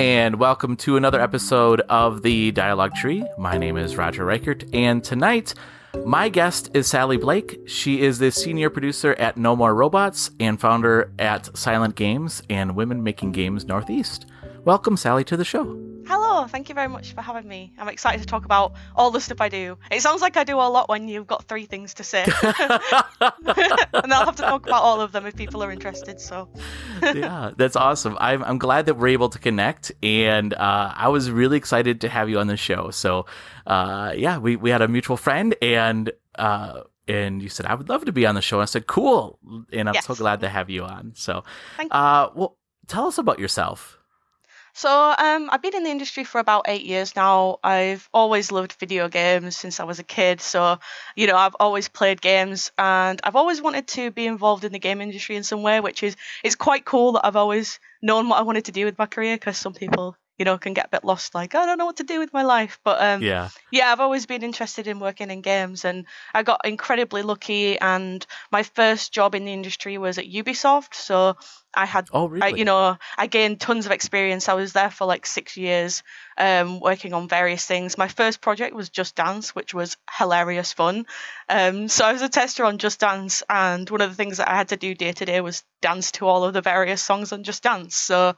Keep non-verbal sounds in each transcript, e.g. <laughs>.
and welcome to another episode of the Dialogue Tree. My name is Roger Reichert, and tonight my guest is Sally Blake. She is the senior producer at No More Robots and founder at Silent Games and Women Making Games Northeast. Welcome, Sally, to the show. Hello, thank you very much for having me. I'm excited to talk about all the stuff I do. It sounds like I do a lot when you've got three things to say. <laughs> and I'll have to talk about all of them if people are interested. So, yeah, that's awesome. I'm, I'm glad that we're able to connect, and uh, I was really excited to have you on the show. So, uh, yeah, we, we had a mutual friend, and uh, and you said I would love to be on the show. And I said, cool, and I'm yes. so glad to have you on. So, uh, well, tell us about yourself. So um, I've been in the industry for about eight years now. I've always loved video games since I was a kid. So, you know, I've always played games and I've always wanted to be involved in the game industry in some way, which is it's quite cool that I've always known what I wanted to do with my career because some people you know, can get a bit lost, like, I don't know what to do with my life. But um, yeah, yeah, I've always been interested in working in games, and I got incredibly lucky. And my first job in the industry was at Ubisoft, so I had, oh, really? I, you know, I gained tons of experience. I was there for like six years, um, working on various things. My first project was Just Dance, which was hilarious fun. Um, so I was a tester on Just Dance, and one of the things that I had to do day to day was dance to all of the various songs on Just Dance. So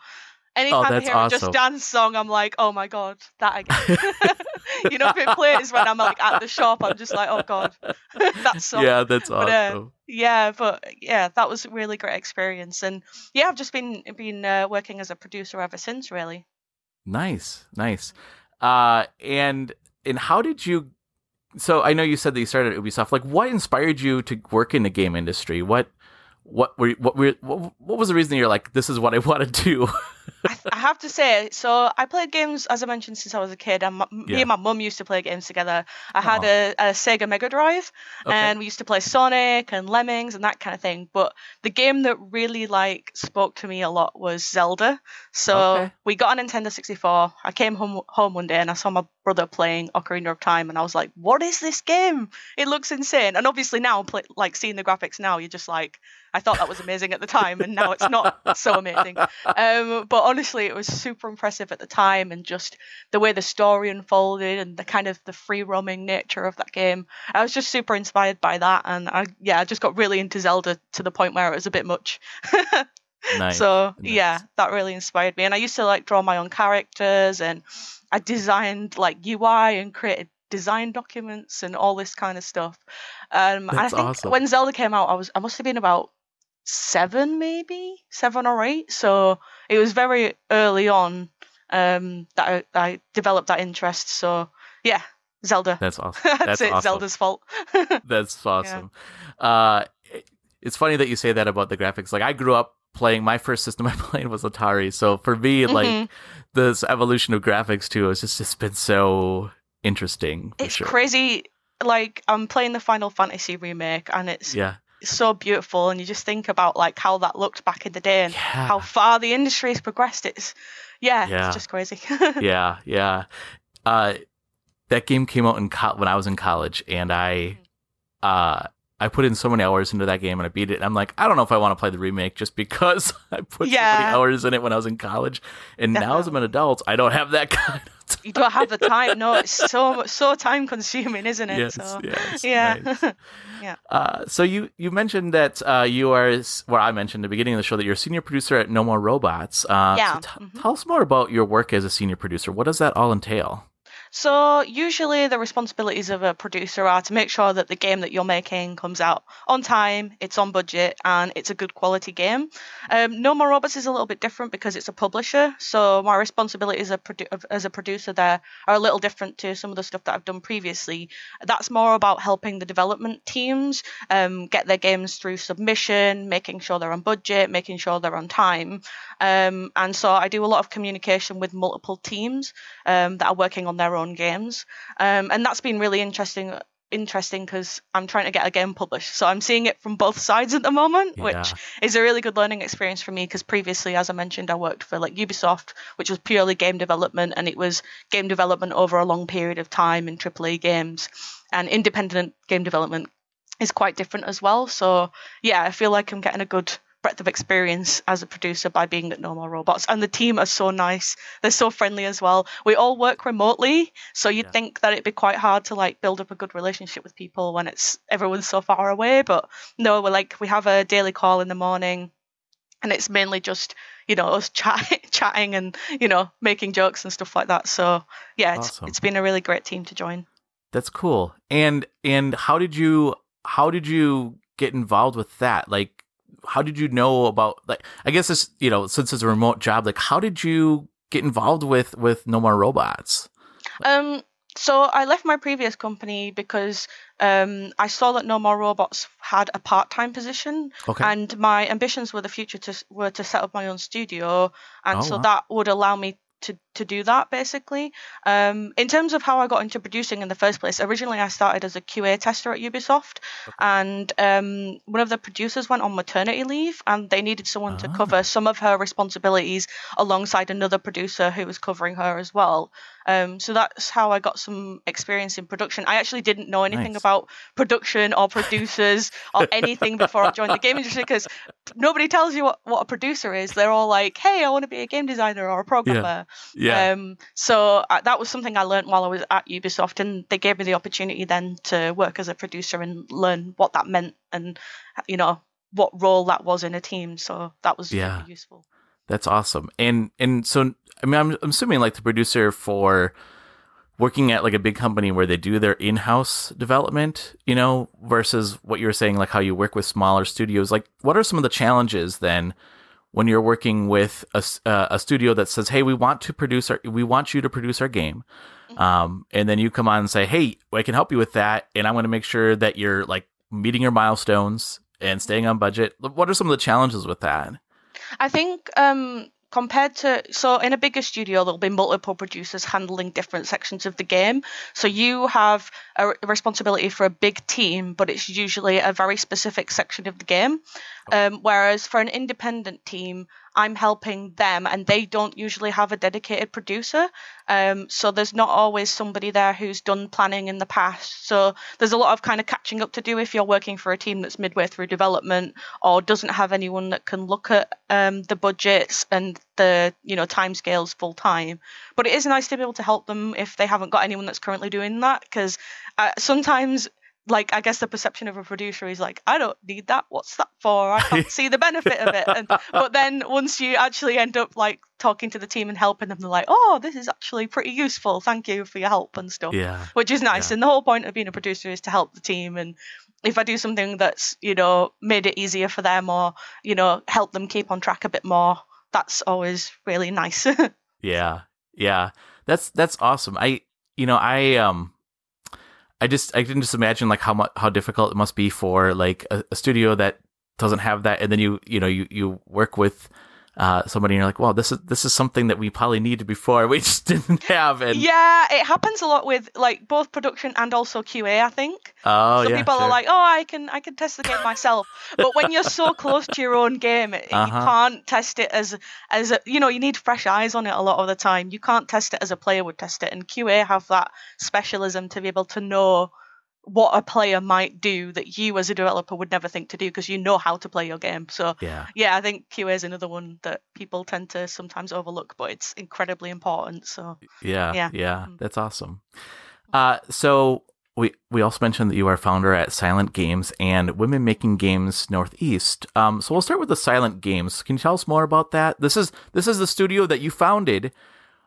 Anytime oh, I hear awesome. a Just Dance song, I'm like, oh my god, that again. <laughs> <laughs> you know, if it plays when I'm like at the shop, I'm just like, oh god, <laughs> that song. Yeah, that's but, uh, awesome. Uh, yeah, but yeah, that was a really great experience, and yeah, I've just been been uh, working as a producer ever since, really. Nice, nice. Uh, and and how did you? So I know you said that you started at Ubisoft. Like, what inspired you to work in the game industry? What what were what were what, what was the reason you're like this is what I want to do? I, I, have to say, so I played games as I mentioned since I was a kid, and my, yeah. me and my mum used to play games together. I had a, a, Sega Mega Drive, okay. and we used to play Sonic and Lemmings and that kind of thing. But the game that really like spoke to me a lot was Zelda. So okay. we got a Nintendo 64. I came home home one day and I saw my brother playing Ocarina of Time, and I was like, "What is this game? It looks insane!" And obviously now, play, like seeing the graphics now, you're just like I thought that was amazing at the time, and now it's not so amazing. Um, but honestly, it was super impressive at the time, and just the way the story unfolded and the kind of the free roaming nature of that game. I was just super inspired by that, and I yeah, I just got really into Zelda to the point where it was a bit much. <laughs> nice. So nice. yeah, that really inspired me, and I used to like draw my own characters, and I designed like UI and created design documents and all this kind of stuff. Um, and I think awesome. when Zelda came out, I was I must have been about seven, maybe seven or eight. So it was very early on um, that I, I, developed that interest. So yeah, Zelda. That's awesome. <laughs> That's it, awesome. Zelda's fault. <laughs> That's awesome. Yeah. Uh, it's funny that you say that about the graphics. Like I grew up playing. My first system <laughs> I played was Atari. So for me, mm-hmm. like this evolution of graphics too, has just it's been so interesting. It's sure. crazy. Like I'm playing the Final Fantasy remake, and it's yeah so beautiful and you just think about like how that looked back in the day and yeah. how far the industry has progressed it's yeah, yeah. it's just crazy <laughs> yeah yeah uh, that game came out in co- when i was in college and i mm-hmm. uh, I put in so many hours into that game and I beat it. And I'm like, I don't know if I want to play the remake just because <laughs> I put yeah. so many hours in it when I was in college. And now as I'm an adult, I don't have that <laughs> kind. <laughs> You don't have the time. No, it's so so time consuming, isn't it? Yes, so, yes, yeah. Nice. <laughs> yeah. Uh, so you you mentioned that uh, you are well, I mentioned at the beginning of the show that you're a senior producer at No More Robots. Uh, yeah. So t- mm-hmm. Tell us more about your work as a senior producer. What does that all entail? So, usually the responsibilities of a producer are to make sure that the game that you're making comes out on time, it's on budget, and it's a good quality game. Um, no More Robots is a little bit different because it's a publisher. So, my responsibilities as a, producer there are a little different to some of the stuff that I've done previously. That's more about helping the development teams um, get their games through submission, making sure they're on budget, making sure they're on time. Um, and so, I do a lot of communication with multiple teams um, that are working on their own own games. Um, and that's been really interesting interesting because I'm trying to get a game published. So I'm seeing it from both sides at the moment, yeah. which is a really good learning experience for me because previously, as I mentioned, I worked for like Ubisoft, which was purely game development and it was game development over a long period of time in AAA games. And independent game development is quite different as well. So yeah, I feel like I'm getting a good breadth of experience as a producer by being at No More Robots. And the team are so nice. They're so friendly as well. We all work remotely, so you'd yeah. think that it'd be quite hard to like build up a good relationship with people when it's everyone's so far away. But no, we're like we have a daily call in the morning, and it's mainly just you know us <laughs> chat, chatting and you know making jokes and stuff like that. So yeah, it's awesome. it's been a really great team to join. That's cool. And and how did you how did you get involved with that? Like how did you know about like I guess this you know since it's a remote job like how did you get involved with with No More Robots? Um so I left my previous company because um, I saw that No More Robots had a part-time position, okay. and my ambitions were the future to were to set up my own studio, and oh, so wow. that would allow me to to do that basically. Um, in terms of how I got into producing in the first place, originally I started as a QA tester at Ubisoft, okay. and um, one of the producers went on maternity leave, and they needed someone to cover ah. some of her responsibilities alongside another producer who was covering her as well. Um, so that's how I got some experience in production. I actually didn't know anything nice. about production or producers or <laughs> anything before I joined the game industry because nobody tells you what, what a producer is. They're all like, "Hey, I want to be a game designer or a programmer." Yeah. Yeah. Um, so uh, that was something I learned while I was at Ubisoft, and they gave me the opportunity then to work as a producer and learn what that meant and you know what role that was in a team. So that was yeah. really useful. That's awesome. And and so I mean I'm, I'm assuming like the producer for working at like a big company where they do their in-house development, you know, versus what you were saying like how you work with smaller studios. Like what are some of the challenges then when you're working with a, uh, a studio that says, "Hey, we want to produce our, we want you to produce our game," mm-hmm. um, and then you come on and say, "Hey, I can help you with that, and I'm going to make sure that you're like meeting your milestones and staying on budget." What are some of the challenges with that? I think um, compared to so in a bigger studio there'll be multiple producers handling different sections of the game. So you have a responsibility for a big team but it's usually a very specific section of the game. Um, whereas for an independent team I'm helping them, and they don't usually have a dedicated producer. Um, so there's not always somebody there who's done planning in the past. So there's a lot of kind of catching up to do if you're working for a team that's midway through development or doesn't have anyone that can look at um, the budgets and the you know timescales full time. But it is nice to be able to help them if they haven't got anyone that's currently doing that because uh, sometimes like I guess the perception of a producer is like, I don't need that. What's that for? I can't <laughs> see the benefit of it. And but then once you actually end up like talking to the team and helping them, they're like, oh, this is actually pretty useful. Thank you for your help and stuff. Yeah. Which is nice. Yeah. And the whole point of being a producer is to help the team. And if I do something that's you know made it easier for them or you know help them keep on track a bit more, that's always really nice. <laughs> yeah. Yeah. That's that's awesome. I you know I um I just I can just imagine like how much how difficult it must be for like a, a studio that doesn't have that, and then you you know you you work with uh, somebody and you're like, well, this is this is something that we probably needed before <laughs> we just didn't have. And yeah, it happens a lot with like both production and also QA. I think. Oh so yeah. people sure. are like, oh, I can I can test the game myself, but when you're so close to your own game, uh-huh. you can't test it as as a, you know you need fresh eyes on it a lot of the time. You can't test it as a player would test it, and QA have that specialism to be able to know what a player might do that you as a developer would never think to do because you know how to play your game. So yeah, yeah, I think QA is another one that people tend to sometimes overlook, but it's incredibly important. So yeah, yeah, yeah, mm. that's awesome. Uh, so we we also mentioned that you are founder at Silent Games and Women Making Games Northeast. Um, so we'll start with the Silent Games. Can you tell us more about that? This is this is the studio that you founded.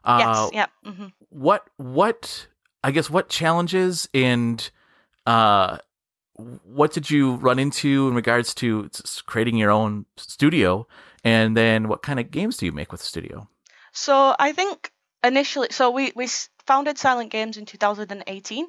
Uh, yes. Yep. Mm-hmm. What what I guess what challenges and uh, what did you run into in regards to creating your own studio? And then what kind of games do you make with the studio? So I think initially, so we, we founded Silent Games in 2018.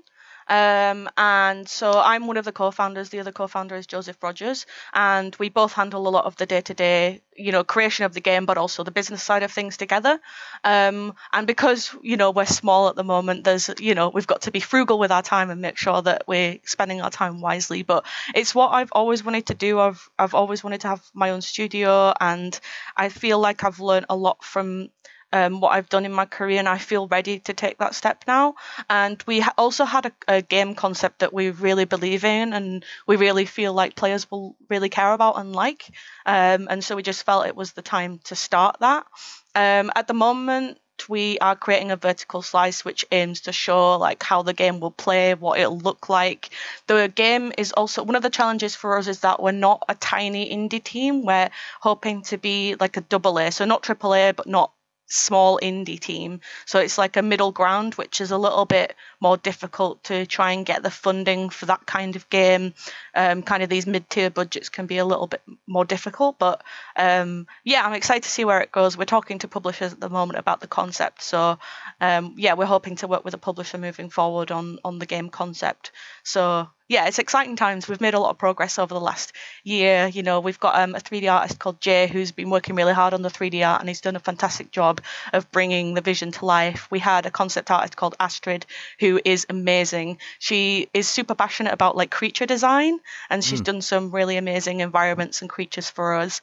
Um, and so I'm one of the co-founders. The other co-founder is Joseph Rogers, and we both handle a lot of the day-to-day, you know, creation of the game, but also the business side of things together. Um, and because you know we're small at the moment, there's you know we've got to be frugal with our time and make sure that we're spending our time wisely. But it's what I've always wanted to do. I've I've always wanted to have my own studio, and I feel like I've learned a lot from um, what I've done in my career, and I feel ready to take that step now. And we ha- also had a, a, game concept that we really believe in, and we really feel like players will really care about and like. Um, and so we just felt it was the time to start that. Um, at the moment, we are creating a vertical slice which aims to show like how the game will play, what it'll look like. The game is also one of the challenges for us is that we're not a tiny indie team. We're hoping to be like a double A, so not triple A, but not small indie team. So it's like a middle ground, which is a little bit more difficult to try and get the funding for that kind of game. Um, kind of these mid tier budgets can be a little bit more difficult. But um, yeah, I'm excited to see where it goes. We're talking to publishers at the moment about the concept. So um, yeah, we're hoping to work with a publisher moving forward on, on the game concept. So yeah, it's exciting times. We've made a lot of progress over the last year. You know, we've got um, a 3D artist called Jay who's been working really hard on the 3D art and he's done a fantastic job of bringing the vision to life. We had a concept artist called Astrid who is amazing. She is super passionate about like creature design and she's mm. done some really amazing environments and creatures for us.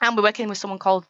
And we're working with someone called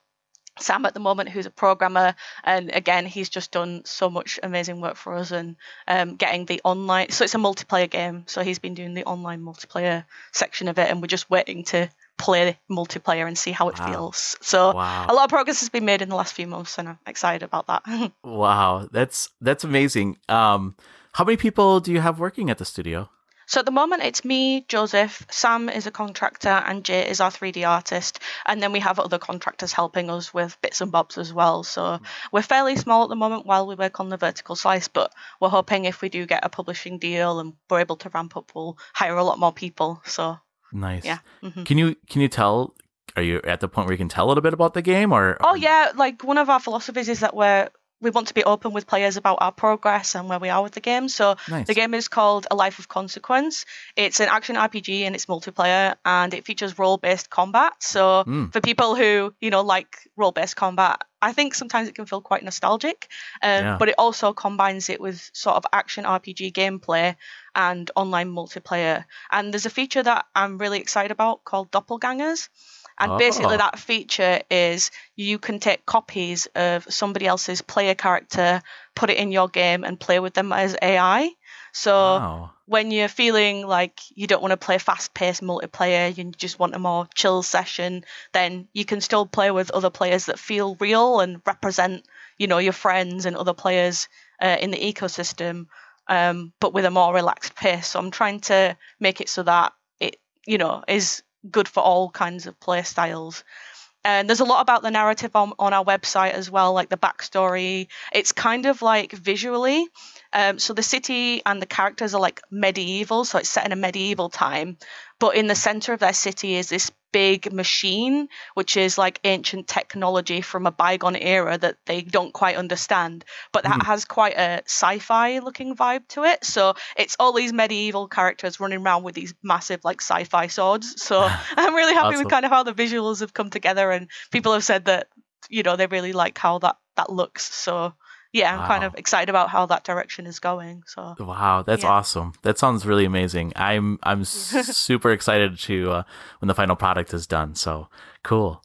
Sam at the moment, who's a programmer, and again, he's just done so much amazing work for us and um, getting the online. So it's a multiplayer game. So he's been doing the online multiplayer section of it, and we're just waiting to play multiplayer and see how it wow. feels. So wow. a lot of progress has been made in the last few months, and I'm excited about that. <laughs> wow, that's that's amazing. Um, how many people do you have working at the studio? So at the moment, it's me, Joseph, Sam is a contractor, and Jay is our 3D artist. And then we have other contractors helping us with bits and bobs as well. So we're fairly small at the moment while we work on the vertical slice, but we're hoping if we do get a publishing deal and we're able to ramp up, we'll hire a lot more people. So nice. Yeah. Mm-hmm. Can you can you tell? Are you at the point where you can tell a little bit about the game, or? Oh yeah, like one of our philosophies is that we're we want to be open with players about our progress and where we are with the game. So nice. the game is called A Life of Consequence. It's an action RPG and it's multiplayer and it features role-based combat. So mm. for people who you know like role-based combat, I think sometimes it can feel quite nostalgic. Um, yeah. But it also combines it with sort of action RPG gameplay and online multiplayer. And there's a feature that I'm really excited about called Doppelgangers. And oh. basically, that feature is you can take copies of somebody else's player character, put it in your game, and play with them as AI. So wow. when you're feeling like you don't want to play fast-paced multiplayer, you just want a more chill session, then you can still play with other players that feel real and represent, you know, your friends and other players uh, in the ecosystem, um, but with a more relaxed pace. So I'm trying to make it so that it, you know, is good for all kinds of play styles. And there's a lot about the narrative on, on our website as well, like the backstory. It's kind of like visually. Um, so the city and the characters are like medieval, so it's set in a medieval time. But in the center of their city is this big machine, which is like ancient technology from a bygone era that they don't quite understand. But that mm. has quite a sci fi looking vibe to it. So it's all these medieval characters running around with these massive like sci fi swords. So <laughs> I'm really happy awesome. with kind of how the visuals have come together. And people have said that, you know, they really like how that, that looks. So yeah, I'm wow. kind of excited about how that direction is going. So wow, that's yeah. awesome. That sounds really amazing. I'm I'm <laughs> super excited to uh, when the final product is done. So cool.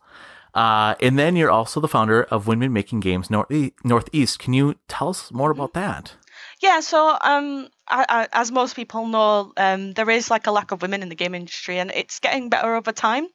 Uh, and then you're also the founder of Women Making Games Northeast. Can you tell us more about that? Yeah, so um, I, I, as most people know, um, there is like a lack of women in the game industry, and it's getting better over time.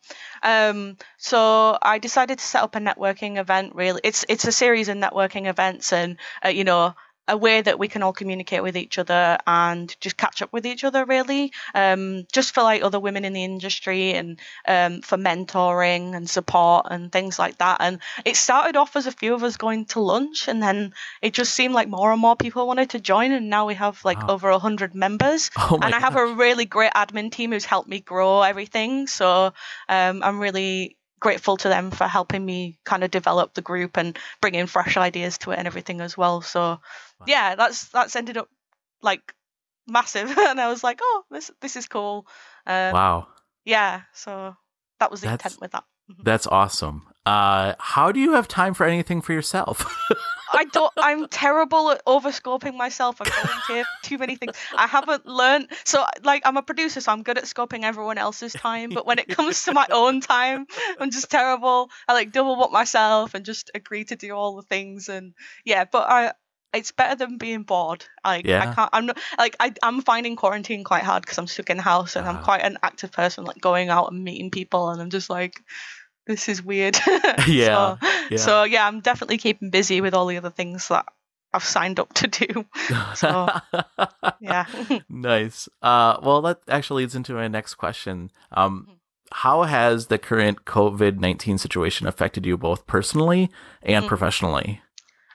Um, so I decided to set up a networking event. Really, it's it's a series of networking events, and uh, you know, a way that we can all communicate with each other and just catch up with each other really. Um, just for like other women in the industry and um, for mentoring and support and things like that. And it started off as a few of us going to lunch and then it just seemed like more and more people wanted to join and now we have like wow. over 100 members. <laughs> Oh and i have a really great admin team who's helped me grow everything. So um, i'm really grateful to them for helping me kind of develop the group and bring in fresh ideas to it and everything as well. So wow. yeah, that's that's ended up like massive, <laughs> and I was like, oh, this this is cool. Um, wow. Yeah, so that was the that's, intent with that. Mm-hmm. That's awesome. Uh, how do you have time for anything for yourself? <laughs> I don't. I'm terrible at overscoping myself. I'm volunteer too many things. I haven't learned. So, like, I'm a producer, so I'm good at scoping everyone else's time. But when it comes to my own time, I'm just terrible. I like double book myself and just agree to do all the things. And yeah, but I. It's better than being bored. Like yeah. I can't. I'm not like I. I'm finding quarantine quite hard because I'm stuck in the house and I'm quite an active person, like going out and meeting people. And I'm just like, this is weird. <laughs> <laughs> yeah, so, yeah. So yeah, I'm definitely keeping busy with all the other things that I've signed up to do. <laughs> So yeah. <laughs> nice. Uh, well, that actually leads into my next question. Um, mm-hmm. how has the current COVID nineteen situation affected you both personally and mm. professionally?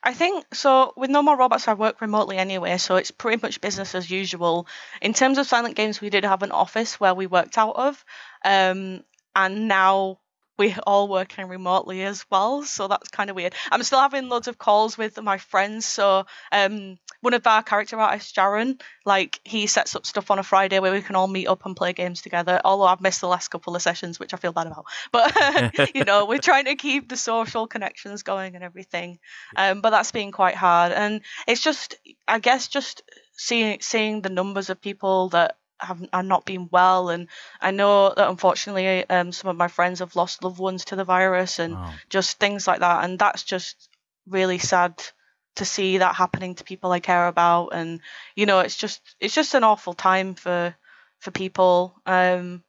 I think so. With No More Robots, I work remotely anyway, so it's pretty much business as usual. In terms of Silent Games, we did have an office where we worked out of, um, and now we're all working remotely as well, so that's kind of weird. I'm still having loads of calls with my friends. So um, one of our character artists, Jaron, like he sets up stuff on a Friday where we can all meet up and play games together. Although I've missed the last couple of sessions, which I feel bad about. <laughs> But <laughs> you know, we're trying to keep the social connections going and everything. Um, but that's been quite hard, and it's just, I guess, just seeing seeing the numbers of people that have are not been well, and I know that unfortunately um, some of my friends have lost loved ones to the virus, and just things like that, and that's just really sad to see that happening to people I care about, and you know it's just it's just an awful time for for people. Um,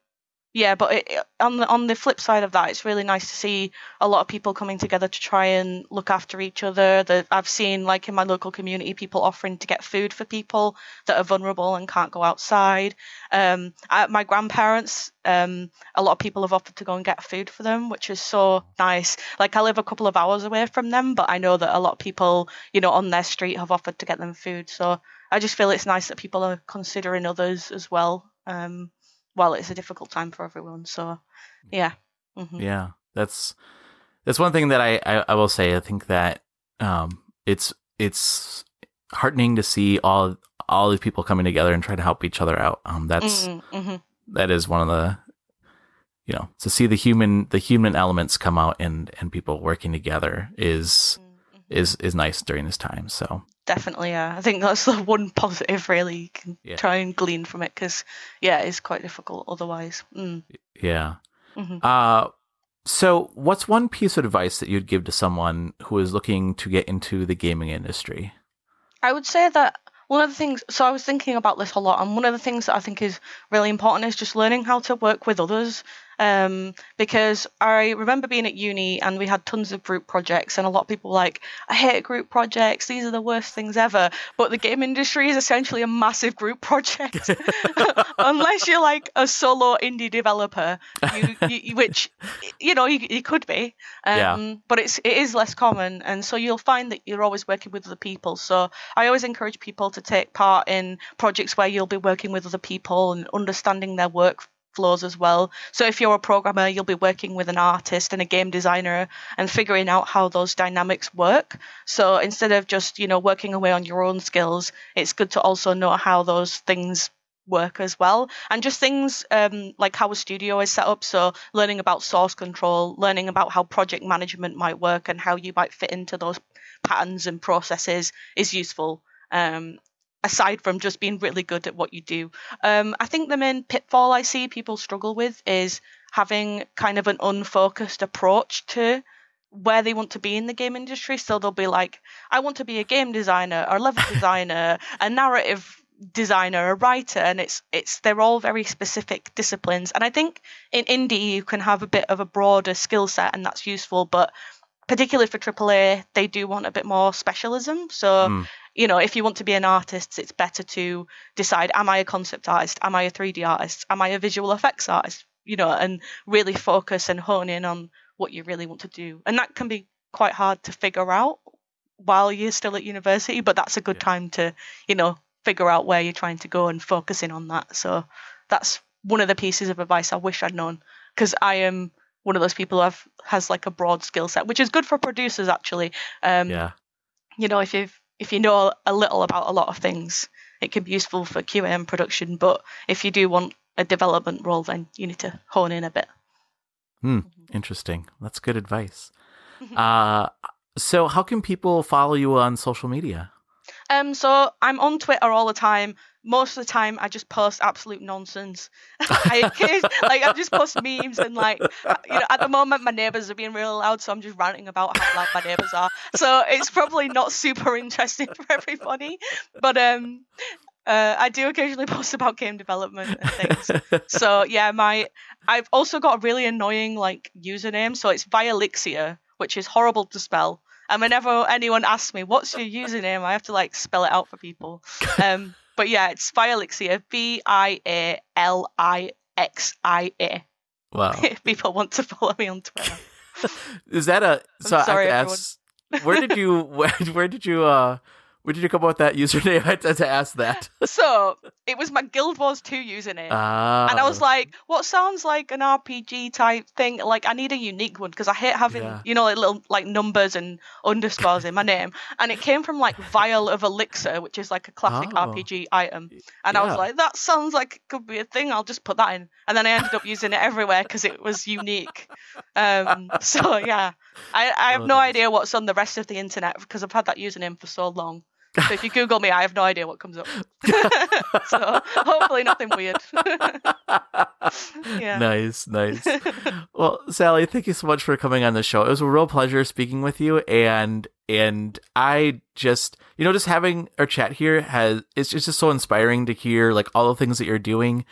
yeah, but it, on the on the flip side of that, it's really nice to see a lot of people coming together to try and look after each other. That I've seen, like in my local community, people offering to get food for people that are vulnerable and can't go outside. Um, I, my grandparents, um, a lot of people have offered to go and get food for them, which is so nice. Like I live a couple of hours away from them, but I know that a lot of people, you know, on their street have offered to get them food. So I just feel it's nice that people are considering others as well. Um, well, it's a difficult time for everyone. So, yeah. Mm-hmm. Yeah, that's that's one thing that I, I, I will say. I think that um, it's it's heartening to see all all these people coming together and trying to help each other out. Um, that's mm-hmm. that is one of the you know to see the human the human elements come out and and people working together is mm-hmm. is is nice during this time. So definitely yeah i think that's the one positive really you can yeah. try and glean from it because yeah it's quite difficult otherwise mm. yeah mm-hmm. uh so what's one piece of advice that you'd give to someone who is looking to get into the gaming industry i would say that one of the things so i was thinking about this a lot and one of the things that i think is really important is just learning how to work with others um, because I remember being at uni and we had tons of group projects, and a lot of people were like, I hate group projects, these are the worst things ever. But the game industry is essentially a massive group project, <laughs> <laughs> unless you're like a solo indie developer, you, you, which you know you, you could be, um, yeah. but it's it is less common, and so you'll find that you're always working with other people. So I always encourage people to take part in projects where you'll be working with other people and understanding their work flows as well. So if you're a programmer, you'll be working with an artist and a game designer and figuring out how those dynamics work. So instead of just, you know, working away on your own skills, it's good to also know how those things work as well and just things um, like how a studio is set up so learning about source control learning about how project management might work and how you might fit into those patterns and processes is useful um, aside from just being really good at what you do. Um, I think the main pitfall I see people struggle with is having kind of an unfocused approach to where they want to be in the game industry. So they'll be like, I want to be a game designer or level <laughs> designer, a narrative designer, a writer, and it's it's they're all very specific disciplines. And I think in indie you can have a bit of a broader skill set and that's useful, but particularly for AAA, they do want a bit more specialism. So mm you know, if you want to be an artist, it's better to decide: Am I a concept artist? Am I a 3D artist? Am I a visual effects artist? You know, and really focus and hone in on what you really want to do. And that can be quite hard to figure out while you're still at university, but that's a good yeah. time to, you know, figure out where you're trying to go and focusing on that. So that's one of the pieces of advice I wish I'd known because I am one of those people who have, has like a broad skill set, which is good for producers actually. Um, yeah. You know, if you've if you know a little about a lot of things, it can be useful for QA production. But if you do want a development role, then you need to hone in a bit. Hmm. Interesting. That's good advice. <laughs> uh, So, how can people follow you on social media? Um, so I'm on Twitter all the time. Most of the time, I just post absolute nonsense. <laughs> I <laughs> like I just post memes and like you know at the moment my neighbors are being real loud, so I'm just ranting about how loud my neighbors are. So it's probably not super interesting <laughs> for everybody. But um, uh, I do occasionally post about game development and things. so yeah, my I've also got a really annoying like username. So it's Vialixia, which is horrible to spell. And whenever anyone asks me what's your username, I have to like spell it out for people. <laughs> Um, but yeah, it's Vialixia, V I A L I X I A. Wow. <laughs> if people want to follow me on Twitter. <laughs> Is that a? So sorry, I ask, where did you where, where did you uh where did you come up with that <laughs> username? I had to ask that. so it was my Guild Wars 2 username. Ah. And I was like, what sounds like an RPG type thing? Like, I need a unique one because I hate having, yeah. you know, like little like numbers and underscores in my name. And it came from like Vial of Elixir, which is like a classic oh. RPG item. And yeah. I was like, that sounds like it could be a thing. I'll just put that in. And then I ended up using it everywhere because it was unique. Um, so yeah, I, I have oh, no nice. idea what's on the rest of the internet because I've had that username for so long. So if you Google me, I have no idea what comes up. <laughs> so hopefully nothing weird. <laughs> yeah. Nice, nice. Well, Sally, thank you so much for coming on the show. It was a real pleasure speaking with you, and and I just you know just having our chat here has it's, it's just so inspiring to hear like all the things that you're doing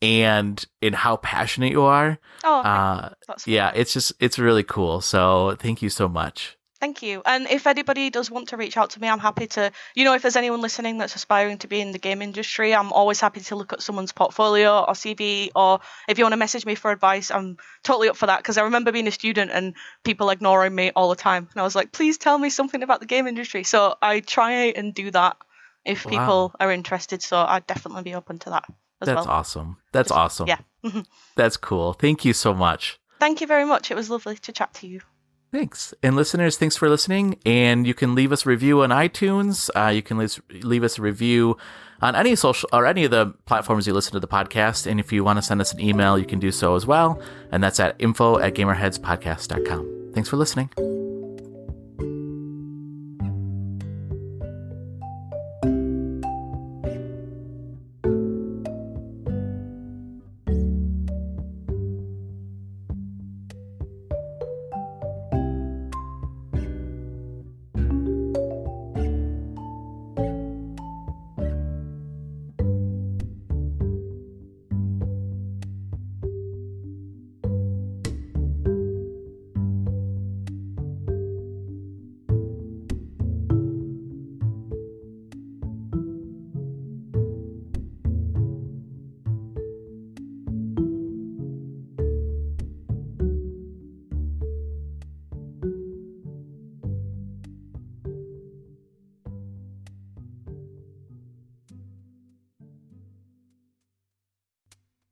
and in how passionate you are. Oh, uh, yeah, it's just it's really cool. So thank you so much. Thank you. And if anybody does want to reach out to me, I'm happy to, you know, if there's anyone listening that's aspiring to be in the game industry, I'm always happy to look at someone's portfolio or CV. Or if you want to message me for advice, I'm totally up for that. Because I remember being a student and people ignoring me all the time. And I was like, please tell me something about the game industry. So I try and do that if wow. people are interested. So I'd definitely be open to that. That's well. awesome. That's Just, awesome. Yeah. <laughs> That's cool. Thank you so much. Thank you very much. It was lovely to chat to you. Thanks. And listeners, thanks for listening. And you can leave us a review on iTunes. Uh, you can leave, leave us a review on any social or any of the platforms you listen to the podcast. And if you want to send us an email, you can do so as well. And that's at info at gamerheadspodcast.com. Thanks for listening.